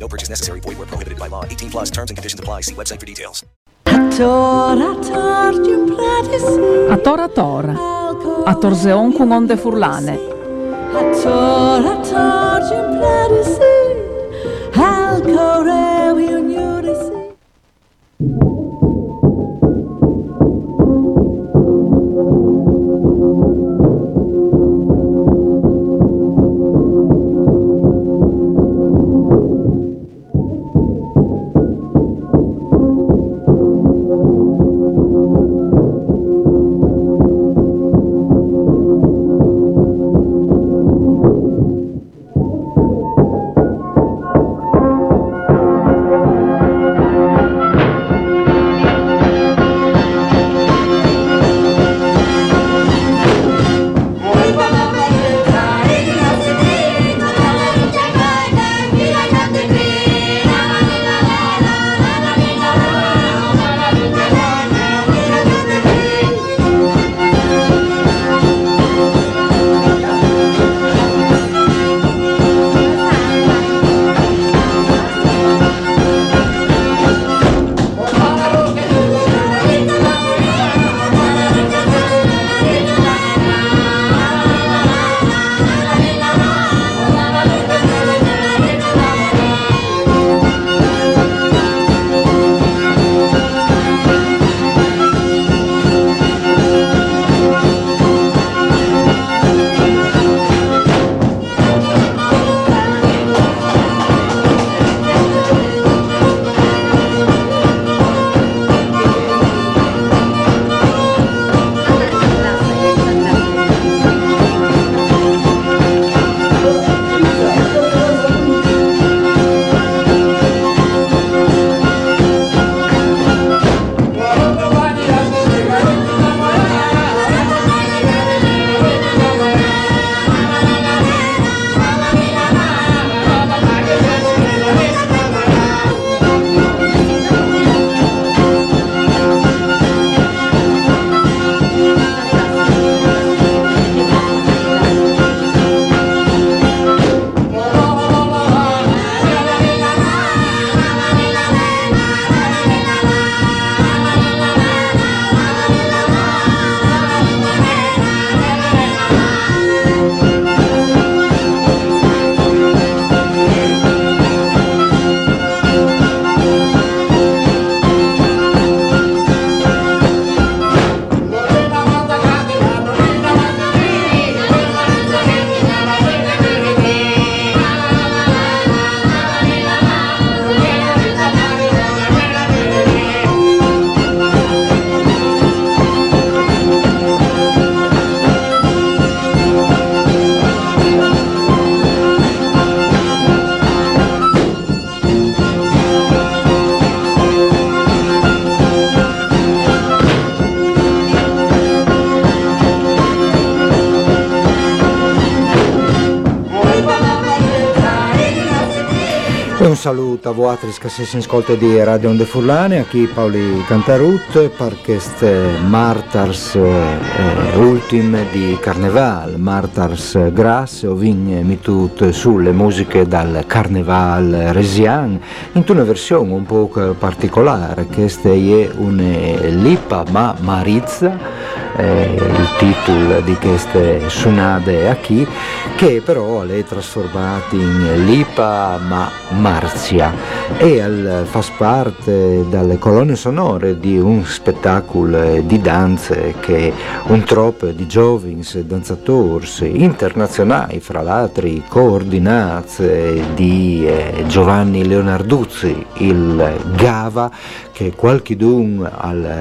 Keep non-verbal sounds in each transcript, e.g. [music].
No purchase necessary. Void where prohibited by law. 18 plus terms and conditions apply. See website for details. Tora torgium platis A tora tora, a torseon con onde furlane. Tora torgium un saluto a voi che si ascolta di Radio Onde Furlane, qui Paoli Cantarut, per queste Martars eh, ultime di Carneval, Martars Grasse, o vin mitut sulle musiche dal Carneval Resian, in una versione un po' particolare, questa è una lipa ma marizza, eh, il titolo di queste sunade qui, che però le trasformate in lipa ma marzia. E al, fa parte dalle colonne sonore di un spettacolo di danze che un troppo di giovani danzatori internazionali, fra l'altro coordinati di eh, Giovanni Leonarduzzi, il Gava, che qualche dun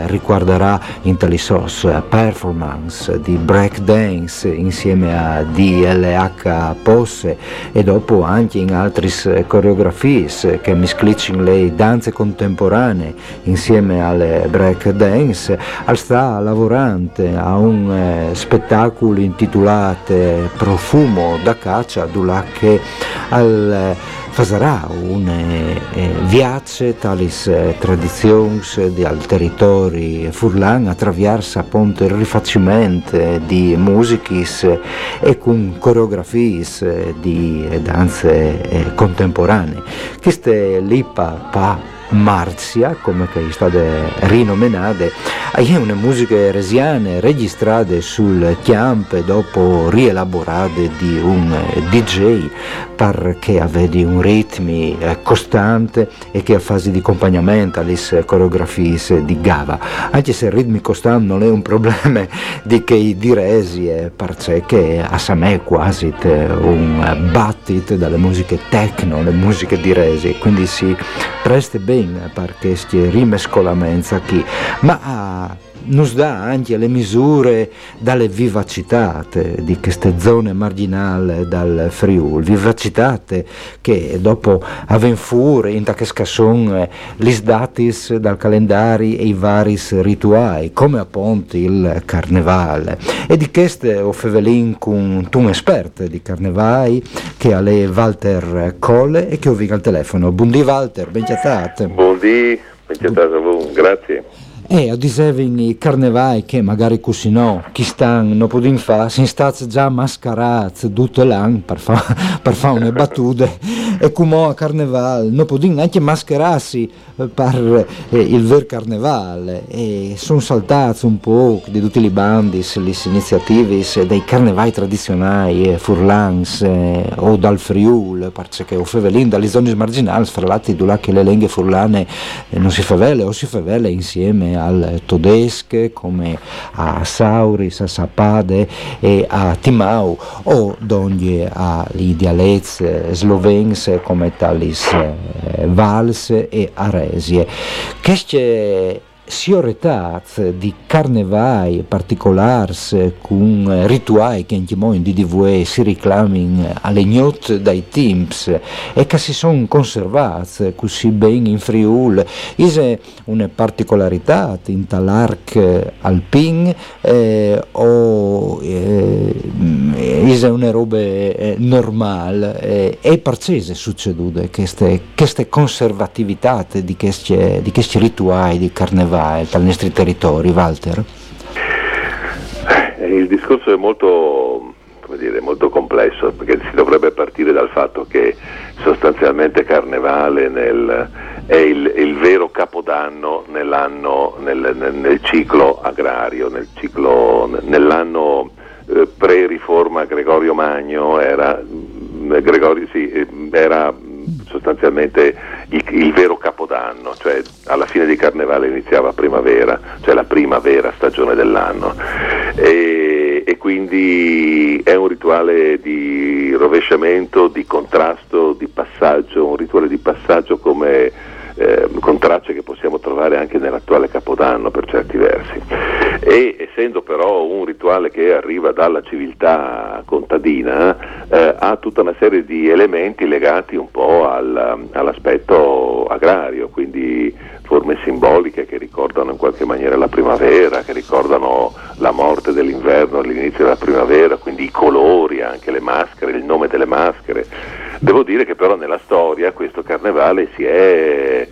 riguarderà in tali sos, per performance di break dance insieme a DLH Posse e dopo anche in altre coreografie che misclicin le danze contemporanee insieme alle break dance al sta lavorando a un eh, spettacolo intitolato Profumo da caccia che al farà un eh, eh, viaggio talis eh, tradizioni del territorio furlan attraverso appunto il rifacimento di musichis e con coreografie di danze eh, contemporanee. Queste lipa pa Marzia, come che è stata rinominata, è una musica eresiana registrata sul camp e dopo rielaborate di un DJ perché aveva un ritmo eh, costante e che a fase di accompagnamento alle coreografie di Gava. Anche se il ritmo costante non è un problema [laughs] di che i diresi perché a me quasi un battit dalle musiche techno, le musiche diresi, quindi si presta bene bene perché queste rimescolamenti qui, ma nos dà anche le misure dalle vivacità di queste zone marginali dal Friuli, vivacità che dopo avvenfure in che sono gli datis dal calendario e i vari rituali, come appunto il carnevale. E di queste ho fevelin con un esperto di carnevali che è Walter Colle e che ho vinto al telefono. Buondì Walter, ben chiatate. Buondì, ben chiatate a voi, grazie. E dicevi i carnevali che magari così no, chi stanno, non possono fare, si stanno già mascherati tutto l'anno per fare per fa [laughs] una battute e come a carnevale non possono neanche mascherarsi eh, per eh, il vero carnevale e sono saltati un po' di tutti i bandi, le iniziative dei carnevali tradizionali, eh, furlans eh, o dal Friul, perché o fevelin dalle zone marginali, fra l'altro che le lingue furlane eh, non si favele o si favele insieme al Todesche come a Sauris, a Sapade e a Timau o donde ai dialetti slovense come talis eh, Vals e Aresie. Queste sioretat di carnevai particolars con rituali che anche in DDV si reclamano alle gnot dai teams e che si sono conservati così bene in Friul. È una particolarità in talarc alpin eh, o eh, è una roba eh, normale eh, e parcese succedute queste, queste conservatività di questi, di di carnevale va dai nostri territori, Walter? Eh, il discorso è molto, dire, molto complesso perché si dovrebbe partire dal fatto che sostanzialmente Carnevale nel, è il, il, vero capodanno nel, nel, nel, ciclo agrario, nel ciclo, nell'anno eh, pre-riforma Gregorio Magno era, Gregorio, sì, eh, era sostanzialmente il, il, vero capodanno, cioè alla fine di Carnevale iniziava primavera, cioè la prima vera stagione dell'anno. E, e quindi è un rituale di rovesciamento, di contrasto, di passaggio, un rituale di passaggio come eh, con tracce che possiamo trovare anche nell'attuale Capodanno per certi versi. E essendo però un rituale che arriva dalla civiltà contadina, eh, ha tutta una serie di elementi legati un po' al, all'aspetto agrario, quindi forme simboliche che ricordano in qualche maniera la primavera, che ricordano la morte dell'inverno, l'inizio della primavera, quindi i colori, anche le maschere, il nome delle maschere. Devo dire che però nella storia questo carnevale si è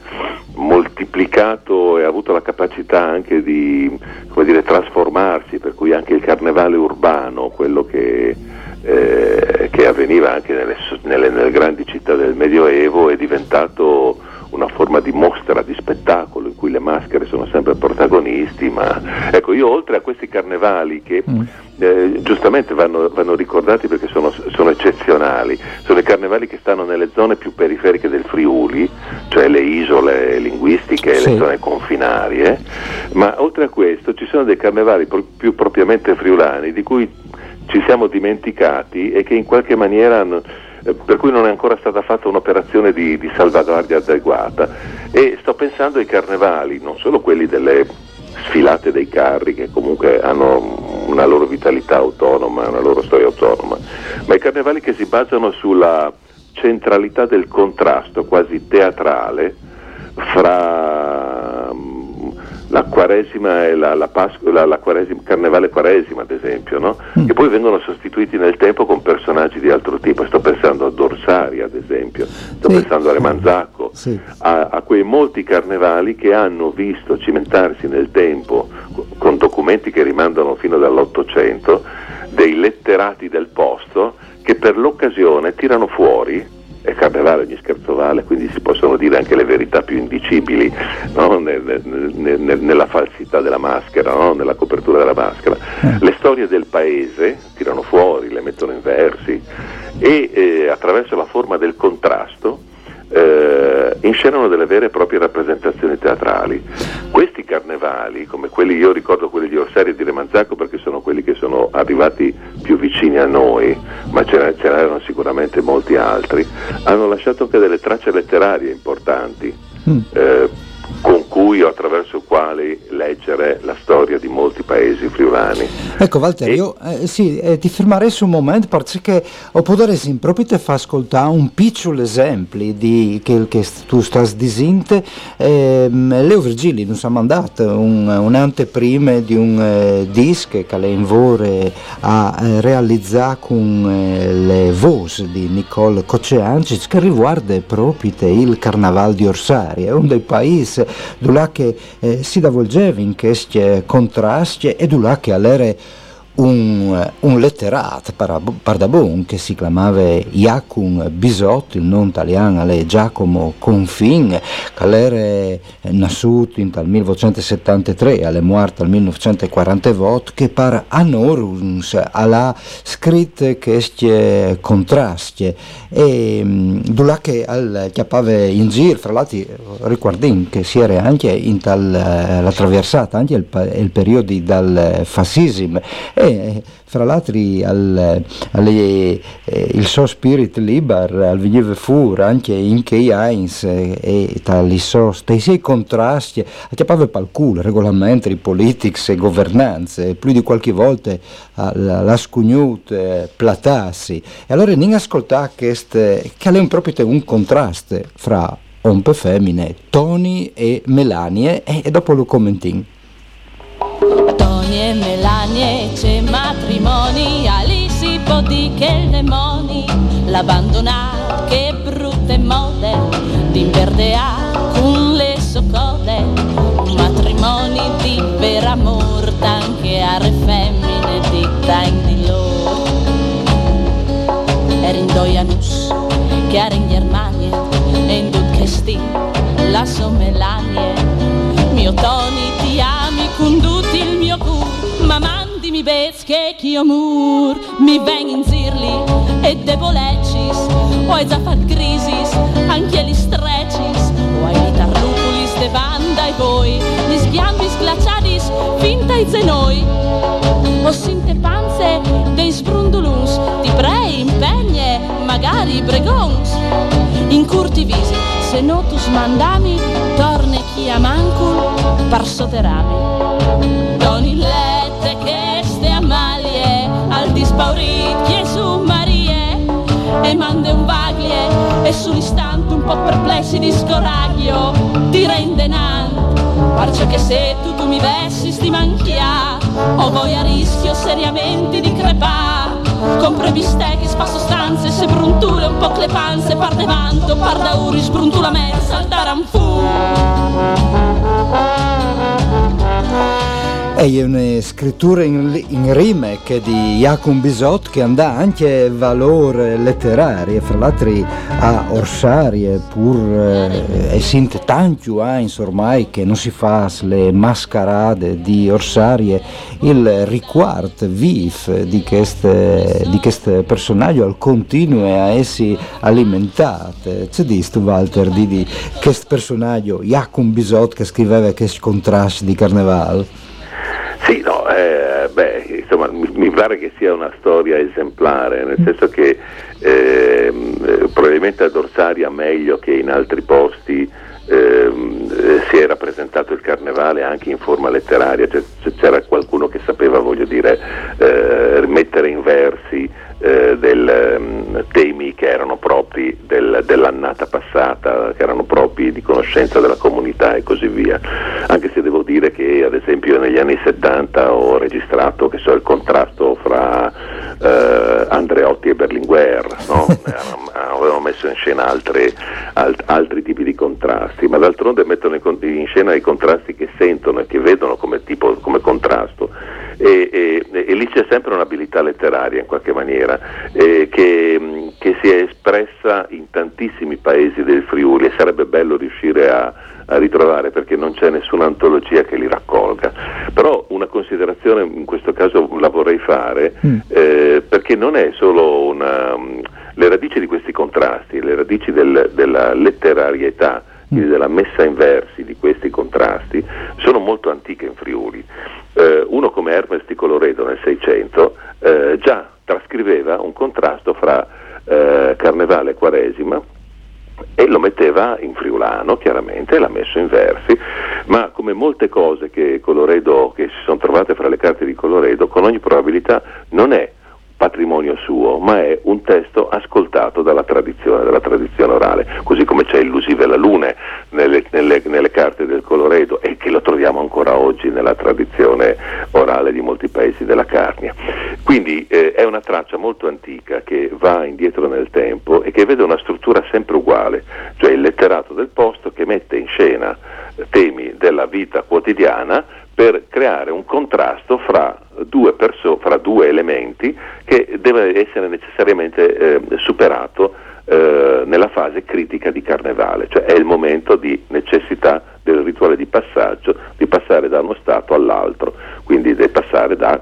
moltiplicato e ha avuto la capacità anche di dire, trasformarsi, per cui anche il carnevale urbano, quello che, eh, che avveniva anche nelle, nelle, nelle grandi città del Medioevo, è diventato una forma di mostra, di spettacolo in cui le maschere sono sempre protagonisti, ma ecco io oltre a questi carnevali che mm. eh, giustamente vanno, vanno, ricordati perché sono, sono, eccezionali, sono i carnevali che stanno nelle zone più periferiche del Friuli, cioè le isole linguistiche sì. le zone confinarie, ma oltre a questo ci sono dei carnevali pro- più propriamente friulani di cui ci siamo dimenticati e che in qualche maniera hanno per cui non è ancora stata fatta un'operazione di, di salvaguardia adeguata. E sto pensando ai carnevali, non solo quelli delle sfilate dei carri che comunque hanno una loro vitalità autonoma, una loro storia autonoma, ma i carnevali che si basano sulla centralità del contrasto quasi teatrale fra la Quaresima e la, la, Pasqua, la, la quaresima, Carnevale Quaresima, ad esempio, no? Mm. che poi vengono sostituiti nel tempo con personaggi di altro tipo. Sto pensando a Dorsari, ad esempio, sto Sì. pensando a Remanzacco, Sì. a, a quei molti carnevali che hanno visto cimentarsi nel tempo co- con documenti che rimandano fino dall'Ottocento, dei letterati del posto che per l'occasione tirano fuori è carnevale, ogni scherzo vale, quindi si possono dire anche le verità più indicibili no? Ne- ne- ne- ne- nella falsità della maschera, no? nella copertura della maschera. Le storie del paese tirano fuori, le mettono in versi e eh, attraverso la forma del contrasto eh, inscenano delle vere e proprie rappresentazioni teatrali. Questi carnevali, come quelli, io ricordo quelli di Orsari e di Remanzacco perché sono quelli che sono arrivati più vicini a noi, ma ce ne- ce n'erano sicuramente molti altri, hanno lasciato anche delle tracce letterarie importanti. Mm. eh, con cui o attraverso quali leggere la storia di molti paesi friulani. Ecco Walter, E- io eh, sì, eh, ti fermerei su un momento perché ho potuto proprio te fa ascoltare un piccolo esempio di quel che tu stai dicendo. Ehm, Leo Virgili non ha mandato un, un'anteprima di un eh, disco che lei invore a eh, realizzare con eh, le voci di Nicole Cocceancic che riguarda proprio il Carnaval di Orsari, è uno dei paesi dove che eh, si avvolgeva in questi contrasti e dove che all'era un, un letterato pardabon che si chiamava Jacum Bisot, il nome italiano è Giacomo Confin, che era nasciuto in dal 1973 e morto nel 1948, che per annorus ha scritto questi contrasti e dove che al chiappava in giro, fra l'altro ricordin che si era anche in tal, la traversata anche il, il periodo dal fascismo e fra l'altro al, alle, eh, il suo spirito libero al veniva fuori anche in che Heinz eh, e tali so stessi contrasti chiappava pal culo regolamenti politics e governanze più di qualche volta eh, la, scugnut eh, platassi e allora non ascoltare che che è proprio un contrasto fra ompe femmine Tony e Melanie e, e dopo lo commentin Tony e Melanie che il demoni l'abbandona, che brutte mode, d'inverdea con le socode, matrimoni di per amor, anche a re femmine di time di loro. Er in Dojanus, che era in Germania, e in Dudkesti, la sommelanie. Mio Tony ti ami con tutto mandimi bez che io mur. Mi ven in zirli e debolecis, o già fatto crisis, anche gli strecis, o hai li tarlupulis de banda e voi, gli schiambi sclacciadis, finta i zenoi. O sinte panze dei sbrunduluns, ti prei impegne, magari bregons. In curti visi, se notus mandami, torne chi a mancul, par soterami. Doni amalie, al dispaurit Gesù Marie, e mande un vaglie, e sull'istante un po' perplessi di scoraglio, ti rende nan. Parce che se tu, tu mi vessi sti manchia, o voi a rischio seriamente di crepà. Compre bistecchi, spa sostanze, se bruntule un po' le panze, par devanto, par da uri, sbruntula mezza, al daranfu. È una scrittura in, in rime che di Jacum Bisot che andà anche valore letterario, fra l'altro a Orsarie pur eh, e sinte tanto Heinz ormai che non si fa le mascarade di Orsarie, il riguardo vif di questo questo personaggio al continuo a essi alimentate. C'è tu Walter di, questo personaggio Jacum Bisot che scriveva questi contrasti di Carnevale? Eh, beh, insomma, mi, pare che sia una storia esemplare, nel senso che ehm, eh, probabilmente ad Orsaria meglio che in altri posti ehm, eh, si è rappresentato il carnevale anche in forma letteraria, cioè, c'era qualcuno che sapeva, voglio dire, eh, mettere in versi eh, del, um, temi che erano propri del, dell'annata passata, che erano propri di conoscenza della comunità e così via. Anche se devo dire che ad esempio negli anni 70 ho registrato so, il contrasto fra eh, Andreotti e Berlinguer, no? [laughs] avevano messo in scena altre, alt, altri tipi di contrasti, ma d'altronde mettono in, scena i contrasti che sentono e che vedono come, tipo, come contrasto e, e, e, lì c'è sempre un'abilità letteraria in qualche maniera eh, che, che, si è espressa in tantissimi paesi del Friuli e sarebbe bello riuscire a, a ritrovare perché non c'è nessuna antologia che li raccolga. Però una considerazione in questo caso la vorrei fare mm. eh, perché non è solo una, le radici di questi contrasti, le radici del, della letterarietà quindi della messa in versi di questi contrasti, sono molto antiche in Friuli. Eh, uno come Hermes di Coloredo nel 600 eh, già trascriveva un contrasto fra eh, Carnevale e Quaresima e lo metteva in friulano chiaramente, l'ha messo in versi, ma come molte cose che, Coloredo, che si sono trovate fra le carte di Coloredo, con ogni probabilità non è patrimonio suo, ma è un testo ascoltato dalla tradizione, dalla tradizione orale, così come c'è Illusive la Lune nelle, nelle, nelle, carte del Coloredo e che lo troviamo ancora oggi nella tradizione orale di molti paesi della Carnia. Quindi eh, è una traccia molto antica che va indietro nel tempo e che vede una struttura sempre uguale, cioè il letterato del posto che mette in scena temi della vita quotidiana per creare un contrasto fra due, perso- fra due elementi che deve essere necessariamente eh, superato eh, nella fase critica di carnevale, cioè è il momento di necessità del rituale di passaggio, di passare da uno stato all'altro, quindi di passare da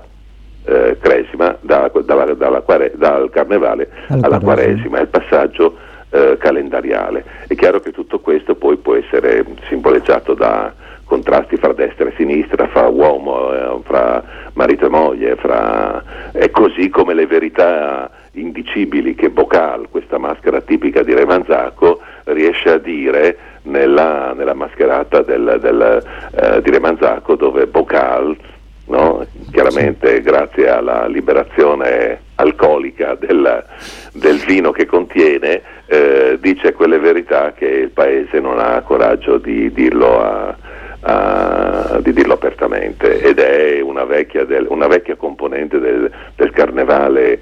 eh, Cresima, da, da, da, quare- dal carnevale alla, alla quaresima, è il passaggio eh, calendariale. È chiaro che tutto questo poi può essere simboleggiato da contrasti fra destra e sinistra, fra uomo, eh, fra marito e moglie, fra... è così come le verità indicibili che Bocal, questa maschera tipica di Re Manzacco, riesce a dire nella, nella mascherata del, del, eh, di Re Manzacco dove Bocal, no? chiaramente grazie alla liberazione alcolica del, del vino che contiene, eh, dice quelle verità che il paese non ha coraggio di dirlo a, uh, di dirlo apertamente ed è una vecchia, del, una vecchia componente del, del carnevale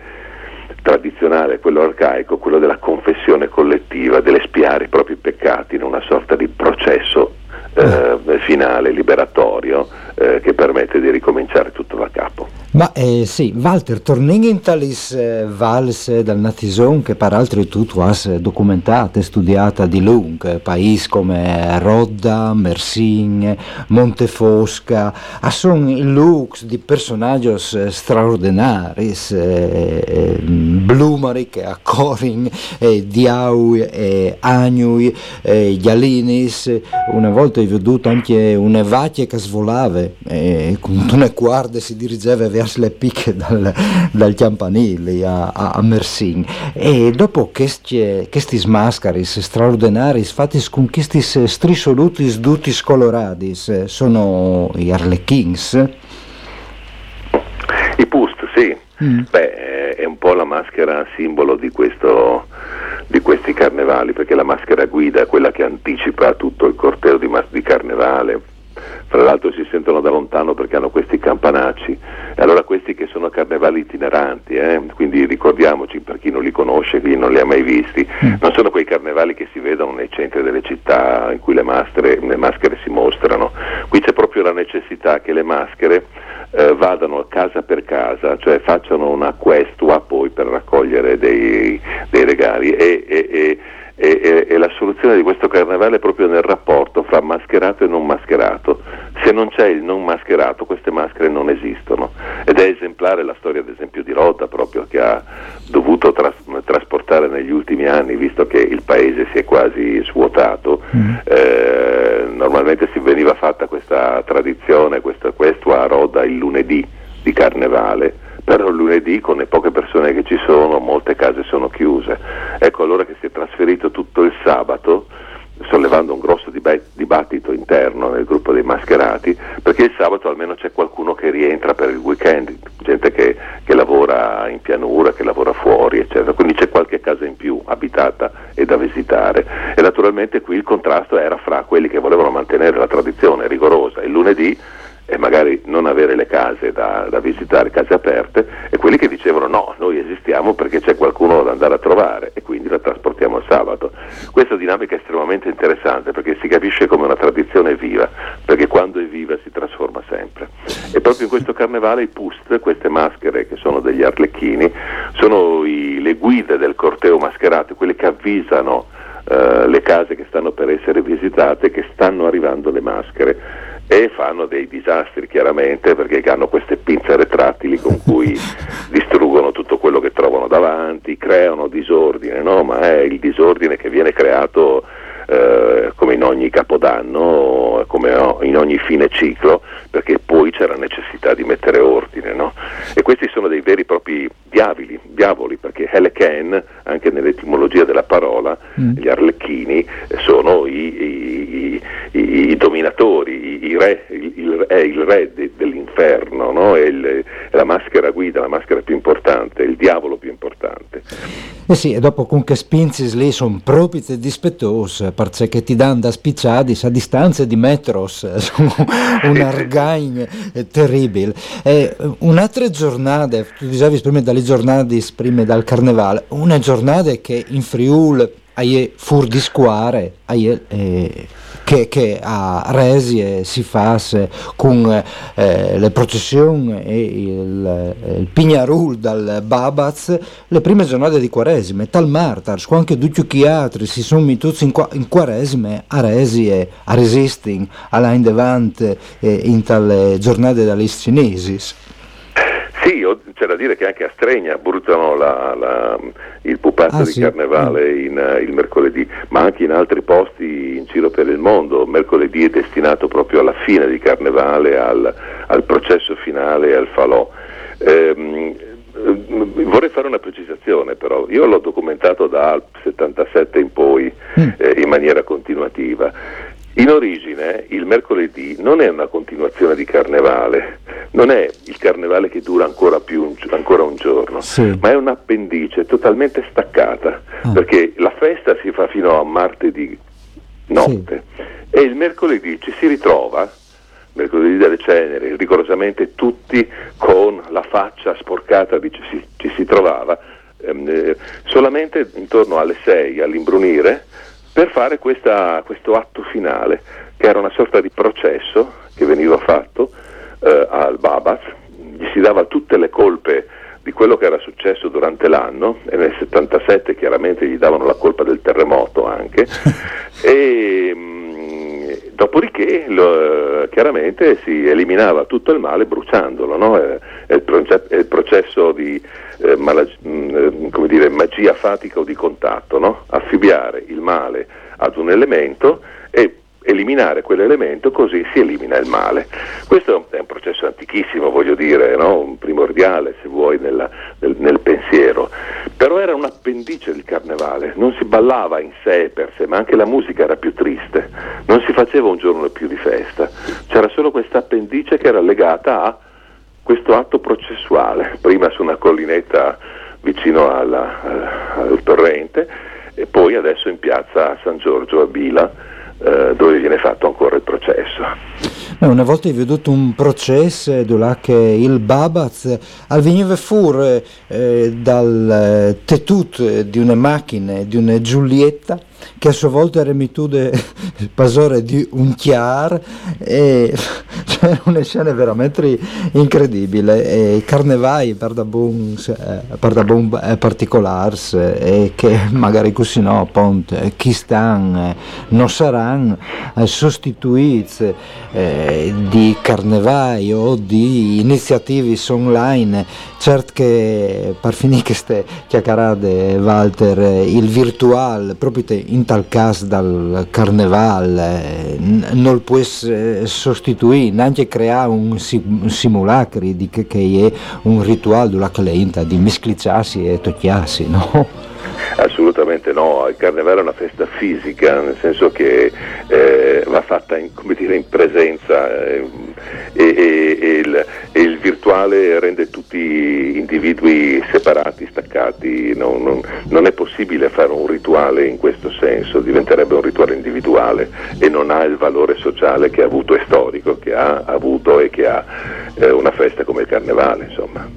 tradizionale, quello arcaico, quello della confessione collettiva, dell'espiare i propri peccati in una sorta di processo eh, finale, liberatorio, eh, che permette di ricominciare tutto da capo. Ma eh, sì, Walter, tornando in talis eh, vals dal Natison, che peraltro tu, tu hai documentato e studiato di lungo, paesi come Rodda, Mersin, Montefosca, sono i looks di personaggi straordinari, eh, eh, Blumaric, Corin, eh, Diau, eh, Agnui, eh, Gialinis, una volta ho veduto anche una vacchia che svolava, eh, con una guardia si dirigeva verso le picche dal, dal campanile a, a, Mersin. E dopo questi, questi mascheri straordinari, fatti con questi strisoluti tutti colorati, sono gli arlecchins? I pust, sì. Mm. Beh, è un po' la maschera simbolo di questo di questi carnevali, perché la maschera guida è quella che anticipa tutto il corteo di, mas- di carnevale. Fra l'altro si sentono da lontano perché hanno questi campanacci, e allora questi che sono carnevali itineranti, eh? quindi ricordiamoci per chi non li conosce, chi non li ha mai visti, mm. non sono quei carnevali che si vedono nei centri delle città in cui le, mastere, le maschere si mostrano, qui c'è proprio la necessità che le maschere eh, vadano casa per casa, cioè facciano una questua poi per raccogliere dei, dei regali e, e, e e, e, e, la soluzione di questo carnevale è proprio nel rapporto fra mascherato e non mascherato. Se non c'è il non mascherato queste maschere non esistono ed è esemplare la storia ad esempio di Rota proprio che ha dovuto tras- trasportare negli ultimi anni visto che il paese si è quasi svuotato. Mm. Eh, normalmente si veniva fatta questa tradizione, questa, a Roda il lunedì di carnevale però lunedì con le poche persone che ci sono molte case sono chiuse. Ecco allora che si è trasferito tutto il sabato sollevando un grosso dibattito interno nel gruppo dei mascherati, perché il sabato almeno c'è qualcuno che rientra per il weekend, gente che, che lavora in pianura, che lavora fuori, eccetera. Quindi c'è qualche casa in più abitata e da visitare. E naturalmente qui il contrasto era fra quelli che volevano mantenere la tradizione rigorosa il lunedì e magari non avere le case da, da, visitare, case aperte, e quelli che dicevano no, noi esistiamo perché c'è qualcuno da andare a trovare e quindi la trasportiamo il sabato. Questa dinamica è estremamente interessante perché si capisce come una tradizione viva, perché quando è viva si trasforma sempre. E proprio in questo carnevale i pust, queste maschere che sono degli arlecchini, sono i, le guide del corteo mascherato, quelle che avvisano Uh, le case che stanno per essere visitate, che stanno arrivando le maschere e fanno dei disastri chiaramente perché hanno queste pinze retrattili con cui [laughs] distruggono tutto quello che trovano davanti, creano disordine, no? ma è il disordine che viene creato eh, come in ogni capodanno, come in ogni fine ciclo, perché poi c'è la necessità di mettere ordine. No? E questi sono dei veri e propri diavoli, diavoli perché Heleken, anche nell'etimologia della parola, mm. gli arlecchini sono i, i, i, i re, il, è il re de, dell'inferno, no? è, il, è, la maschera guida, la maschera più importante, il diavolo più importante. Eh sì, e dopo con che spinzi lì sono proprio dispettose, perché ti danno da spicciati a distanze di metros, [laughs] un argain terribile. E un'altra giornata, tu dicevi prima dalle giornate, prima dal carnevale, una giornata che in Friul hai fur di square, hai, eh, che, che, a Resie si fa con eh, le processioni e il, il Pignarul dal Babaz le prime giornate di Quaresime, tal Martars, anche tutti altri si sono tutti in, in Quaresime a Resie, a Resisting, alla in Devant eh, in tale giornate dalle Cinesis. Sì, c'è da dire che anche a Stregna buttano la, la, il pupazzo ah, di sì. carnevale mm. in, il mercoledì, ma anche in altri posti in giro per il mondo. Mercoledì è destinato proprio alla fine di carnevale, al, al processo finale, al falò. Ehm, vorrei fare una precisazione però, io l'ho documentato dal 77 in poi mm. eh, in maniera continuativa in origine il mercoledì non è una continuazione di carnevale, non è il carnevale che dura ancora, più, ancora un giorno, sì. ma è un'appendice totalmente staccata, ah. perché la festa si fa fino a martedì notte sì. e il mercoledì ci si ritrova, mercoledì delle ceneri, rigorosamente tutti con la faccia sporcata di ci si, ci si trovava, ehm, eh, solamente intorno alle 6 all'imbrunire per fare questa, questo atto finale, che era una sorta di processo che veniva fatto eh, al Babaz, gli si dava tutte le colpe di quello che era successo durante l'anno e nel 77 chiaramente gli davano la colpa del terremoto anche [laughs] e mh, mm, dopodiché lo, chiaramente si eliminava tutto il male bruciandolo, no? è, è, il proge- è, il processo di eh, mala- mh, mm, dire, magia fatica o di contatto, no? affibbiare il male ad un elemento e eliminare quell'elemento così si elimina il male. Questo è un processo antichissimo, voglio dire, no? primordiale se vuoi nella, nel, nel, pensiero, però era un appendice del carnevale, non si ballava in sé per sé, ma anche la musica era più triste, non si faceva un giorno più di festa, c'era solo questa appendice che era legata a questo atto processuale, prima su una collinetta vicino alla, al, al torrente e poi adesso in piazza San Giorgio a Bila eh, dove viene fatto ancora il processo. Una volta ho veduto un processo dove il Babaz veniva fuori eh, dal eh, tetut di una macchina, di una Giulietta, che a sua volta era mitude pasore di un chiar e [laughs] c'era una scena veramente incredibile e carnevai per da buon eh, particolari e che magari così no appunto chi stanno non saranno sostituiti eh, di carnevai o di iniziative online. Certo che per finire queste chiacchierate Walter il virtual proprio in tal caso dal carnevale non puoi sostituire neanche creare un, simulacro di che, che è un rituale della calenta di misclicciarsi e tocchiarsi no? Assolutamente no, il carnevale è una festa fisica, nel senso che eh, va fatta in, dire, in presenza eh, e, e, e, il, e, il, virtuale rende tutti individui separati, staccati, non, non, non, è possibile fare un rituale in questo senso, diventerebbe un rituale individuale e non ha il valore sociale che ha avuto e storico che ha avuto e che ha eh, una festa come il carnevale. Insomma.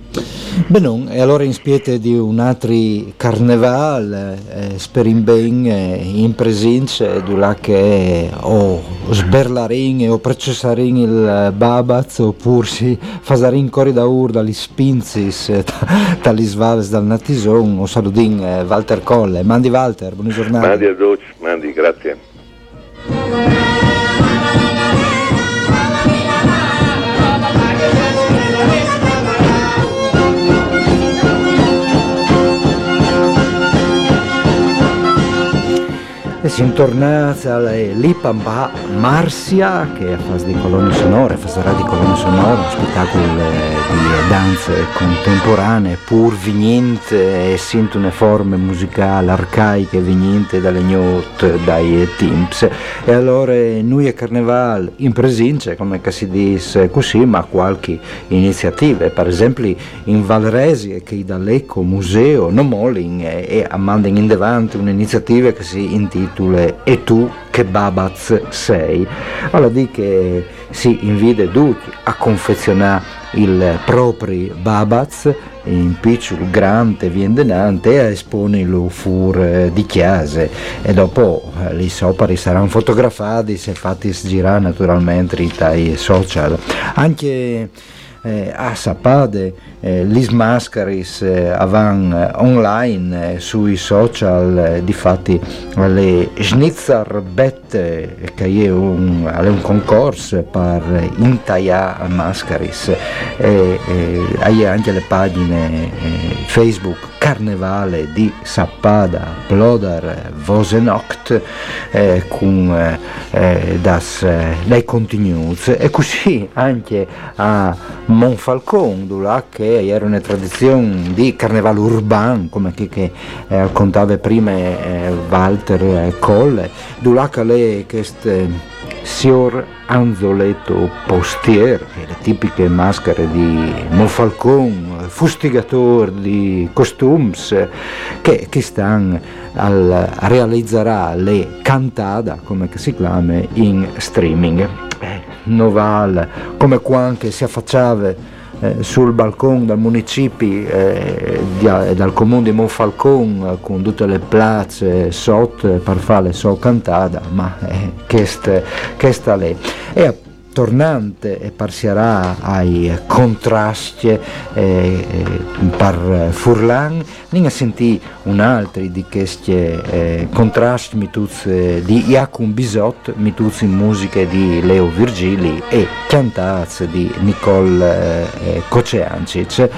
Beh, e allora in spiete di un altro carnevale, eh, sperim ben eh, in presenza di là che o sberlarin o precesarin il babaz oppure si fasarin cori da ur dagli spinzis eh, dagli svales dal natison o saludin eh, Walter Colle. Mandi Walter, buona giornata. Mandi a Doc, mandi, grazie. E si tornati all'Ipamba Marsia che fa di colonne sonore, farà di colonne sonore, un spettacolo di danze contemporanee pur vignente e sento una forma musicale arcaiche vignente dalle gnot, dai timps. E allora noi a Carneval in presenza, come si dice così, ma qualche iniziativa, per esempio in Valresi che dall'Eco Museo, non Molin, e mandano in davanti un'iniziativa che si intitola intitula E tu che babaz sei? Allora di che si invide tutti a confezionare il proprio babaz in piccolo, grande, viendenante e a espone lo fur di chiase e dopo eh, lì sopra saranno fotografati e fatti girare naturalmente i social. Anche eh, a Sapade, eh, lis mascaris eh, avan eh, online eh, sui social, eh, difatti le Schnitzer Bette, che è un, è un concorso per intagliare mascaris, e, e, anche le pagine Facebook Carnevale di Sappada, Plodar, Vosenocht, con das, dai contenuti e così anche a Monfalcone, là che era una tradizione di carnevale urbano, come che, che eh, raccontava prima eh, Walter eh, Colle, là che lei questo signor Anzoletto Postier, le tipiche maschere di Monfalcone, fustigatore di costums, che, che stanno al, realizzerà le cantada, come si chiama, in streaming. Noval, come qua che si affacciava eh, sul balcone del municipio eh, di, eh, dal comune di Monfalcone eh, con tutte le place sotto per fare so cantada ma eh, che sta lì. E tornante e passerà ai contrasti eh, eh, per Furlan, ne sentì un altro di questi eh, contrasti mituz, di Jacum Bisot, mituz in musiche di Leo Virgili e cantaz di Nicole eh, Koceancic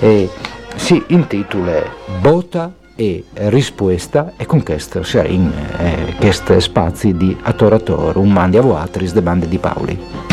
e si intitola Bota e risposta e con questo si in eh, questi spazi di Atorator, un mandi a voatris de bande di Paoli.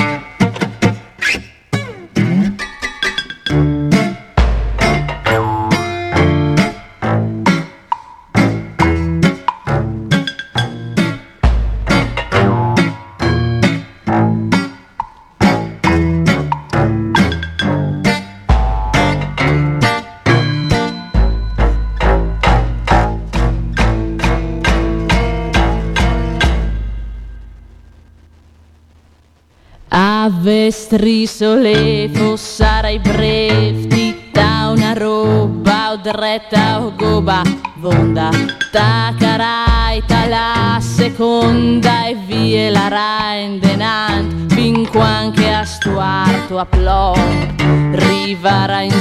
Strisole sarai brefti da una roba o dretta o goba vonda. Tacarai la seconda e via la rendenant fin quanche a stuarto a plom rivara in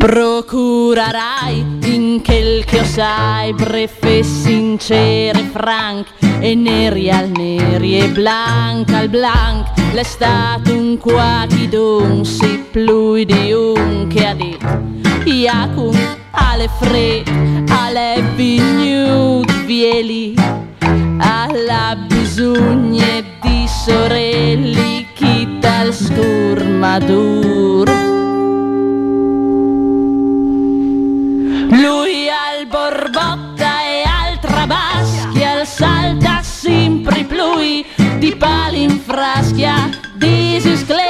Procurerai in quel che osai brefe sincere franc e neri al neri e blanc al blanc. L'estate un quachidun si plui di un che ha detto Iacum alle fred alle vignut vieli alla bisogna di sorelli chi dal scurmadur frasca, desesclare.